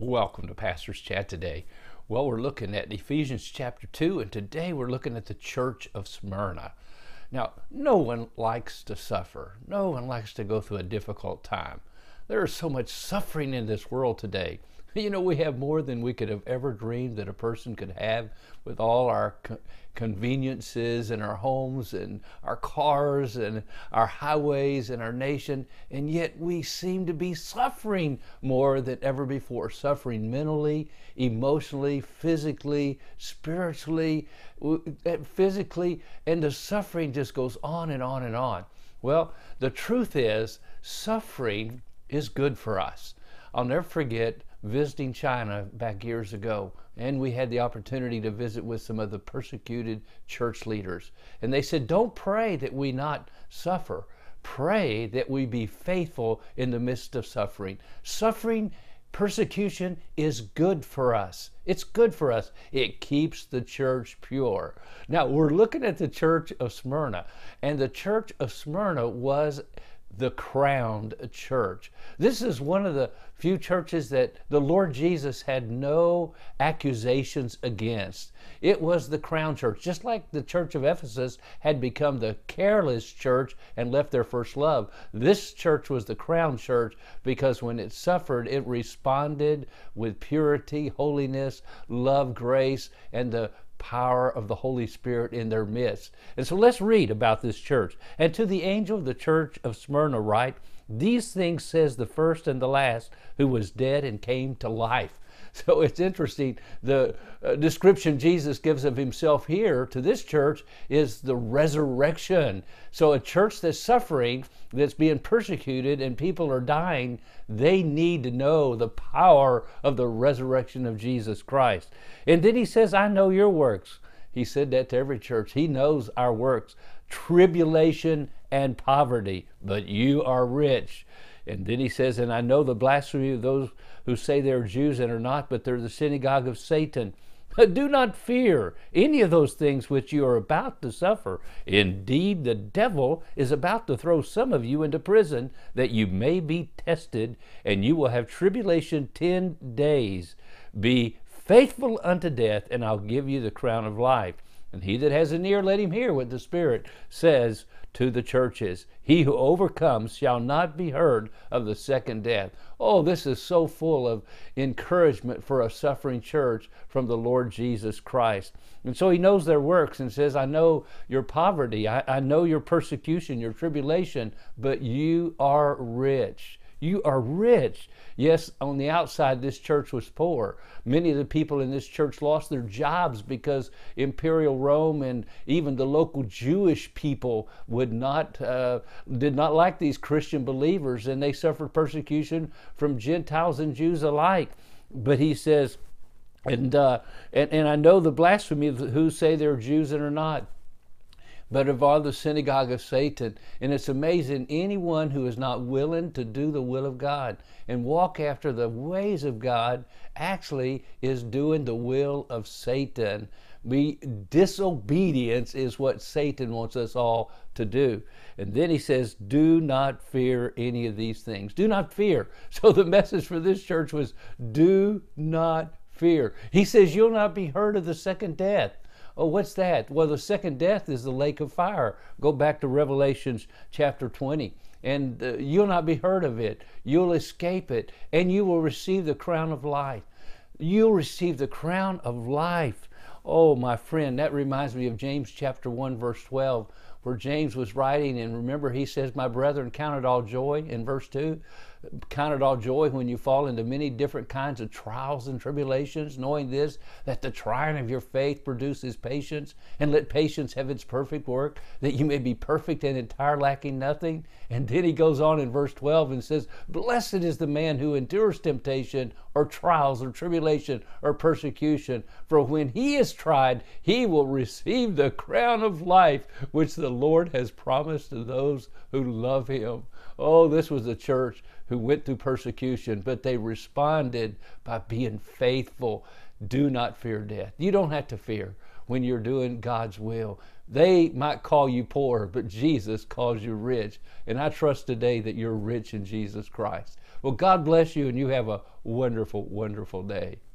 Welcome to Pastor's Chat today. Well, we're looking at Ephesians chapter 2, and today we're looking at the church of Smyrna. Now, no one likes to suffer, no one likes to go through a difficult time. There is so much suffering in this world today. You know, we have more than we could have ever dreamed that a person could have with all our co- conveniences and our homes and our cars and our highways and our nation, and yet we seem to be suffering more than ever before suffering mentally, emotionally, physically, spiritually, eh, physically, and the suffering just goes on and on and on. Well, the truth is, suffering is good for us. I'll never forget visiting China back years ago, and we had the opportunity to visit with some of the persecuted church leaders. And they said, Don't pray that we not suffer. Pray that we be faithful in the midst of suffering. Suffering, persecution is good for us. It's good for us. It keeps the church pure. Now, we're looking at the church of Smyrna, and the church of Smyrna was the crowned church. This is one of the few churches that the Lord Jesus had no accusations against. It was the crowned church, just like the church of Ephesus had become the careless church and left their first love. This church was the crowned church because when it suffered, it responded with purity, holiness, love, grace, and the power of the Holy Spirit in their midst. And so let's read about this church. And to the angel of the church of Smyrna, write, These things says the first and the last, who was dead and came to life. So it's interesting. The uh, description Jesus gives of himself here to this church is the resurrection. So a church that's suffering, that's being persecuted, and people are dying, they need to know the power of the resurrection of Jesus Christ. And then he says, I know your works. He said that to every church. He knows our works tribulation and poverty, but you are rich. And then he says, And I know the blasphemy of those who say they're Jews and are not, but they're the synagogue of Satan. Do not fear any of those things which you are about to suffer. Indeed, the devil is about to throw some of you into prison that you may be tested, and you will have tribulation ten days. Be faithful unto death, and I'll give you the crown of life. And he that has an ear, let him hear what the Spirit says to the churches. He who overcomes shall not be heard of the second death. Oh, this is so full of encouragement for a suffering church from the Lord Jesus Christ. And so he knows their works and says, I know your poverty, I, I know your persecution, your tribulation, but you are rich. You are rich. Yes, on the outside, this church was poor. Many of the people in this church lost their jobs because Imperial Rome and even the local Jewish people would not, uh, did not like these Christian believers, and they suffered persecution from Gentiles and Jews alike. But he says, and, uh, and, and I know the blasphemy of who say they're Jews and are not but of all the synagogue of Satan. And it's amazing, anyone who is not willing to do the will of God and walk after the ways of God actually is doing the will of Satan. Be, disobedience is what Satan wants us all to do. And then he says, Do not fear any of these things. Do not fear. So the message for this church was, Do not fear. He says, You'll not be hurt of the second death. Oh, what's that? Well, the second death is the lake of fire. Go back to Revelations chapter 20 and uh, you'll not be hurt of it. You'll escape it, and you will receive the crown of life. You'll receive the crown of life. Oh, my friend, that reminds me of James chapter 1, verse 12, where James was writing, and remember, he says, My brethren, count it all joy in verse 2 count it all joy when you fall into many different kinds of trials and tribulations, knowing this, that the trying of your faith produces patience, and let patience have its perfect work, that you may be perfect and entire, lacking nothing. And then he goes on in verse 12 and says, Blessed is the man who endures temptation, or trials, or tribulation, or persecution, for when he is tried, he will receive the crown of life which the Lord has promised to those who love him. Oh, this was a church who went through persecution, but they responded by being faithful. Do not fear death. You don't have to fear. when you're doing God's will. They might call you poor, but Jesus calls you rich. And I trust today that you're rich in Jesus Christ. Well, God bless you and you have a wonderful, wonderful day.